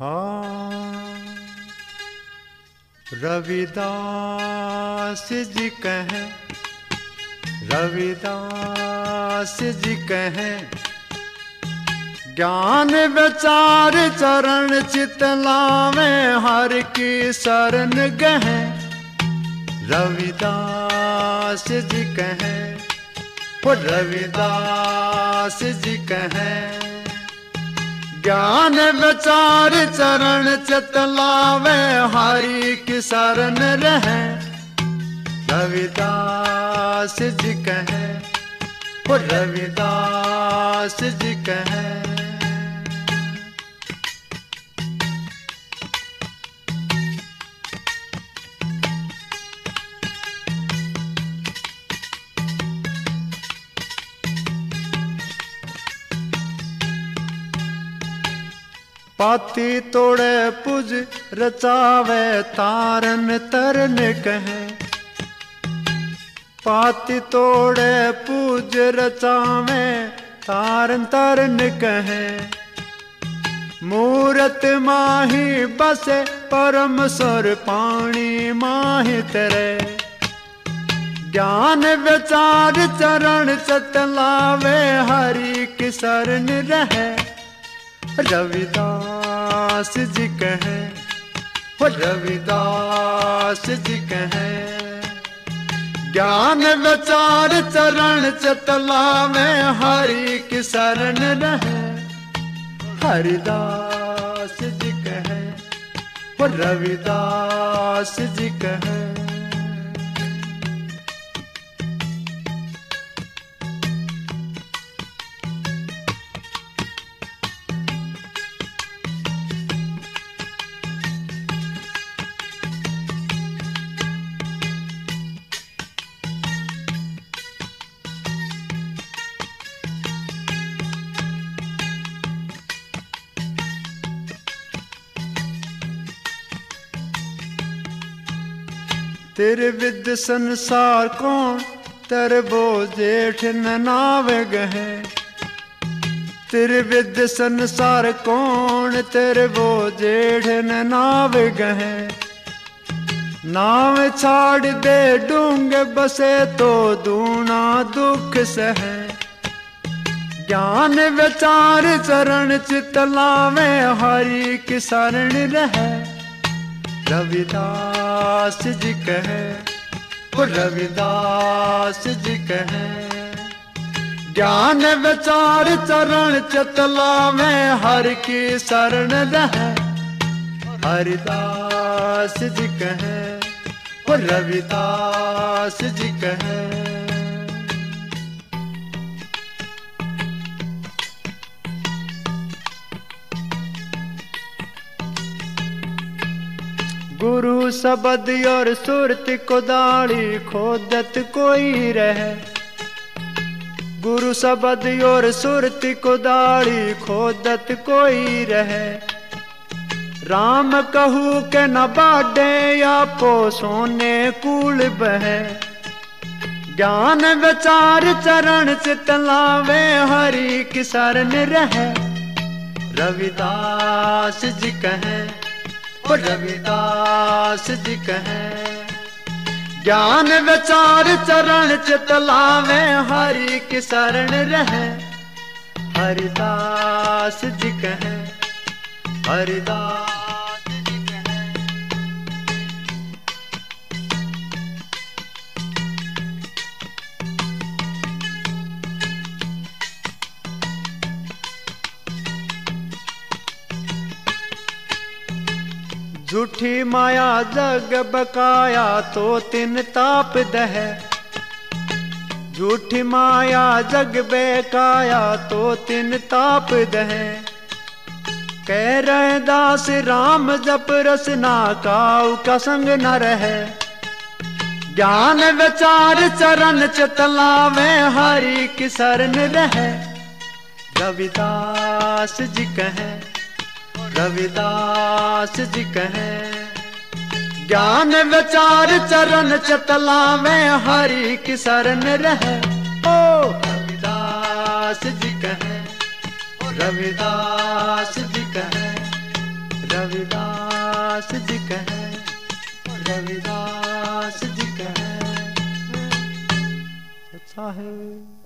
हाँ। रविदास जी कहें, रविदास जी कहें, ज्ञान विचार चरण चितलावे हर की शरण गहें। रविदास जी कहें रविदास जी कहें ज्ञान विचार चरण चतलावे हरि की शरण रहे। रविदास जी कहे रविदास जी कहे पाती तोड़े पुज रचावे तारन तरन कहे। पाती तोड़े पूज रचावे तारन तरन कहे। मूरत माही बसे परम सुर पानी माही तेरे। ज्ञान विचार चरण चतलावे हरि की शरण रहे। रविदास जी कहे, हो रविदास जी कहे, ज्ञान विचार चरण चतला में हरि की शरण रहे। हरिदास जी कहे, हो रविदास जी कहे तेरे विद संसार कौन? तेरे बो जेठ नाव गहे तेरे विद संसार कौन? तेरे बो जेठ नाव गहे नाव छाड़ दे डूँगे, बसे तो दूना दुख सह। ज्ञान विचार चरण चितला में हरि की शरण रहे। रविदास जी कहे वो रविदास जी कहे, ज्ञान विचार चरण चतला में हर की शरण रहे। हरिदास जी कहे रविदास जी कहे गुरु शबद और सुरत को दाढ़ी खोदत कोई रहे। गुरु शबद और सुरत को दाढ़ी खोदत कोई रह। राम कहू के न बाडे या पो सोने कूल बह। ज्ञान विचार चरण चितलावे हरि की रह। रविदास जी कहें रविदास जी कह, ज्ञान विचार चरण चितलावे हरि की शरण रह। हरिदास जी कह, हरिदास झूठी माया जग बकाया तो तिन ताप दह। झूठी माया जग बेकाया तो तिन ताप दह। कह रहे दास राम जप रसना काऊ का संग न रहे। ज्ञान विचार चरण चतला में हरि की शरण रहे। रविदास जी कहे रविदास जी कहे, ज्ञान विचार चरण चतला में हरि की शरण रह। ओ, रविदास जी कहे रविदास जी कहे, रविदास जी कहे रविदास जी कहे। अच्छा है।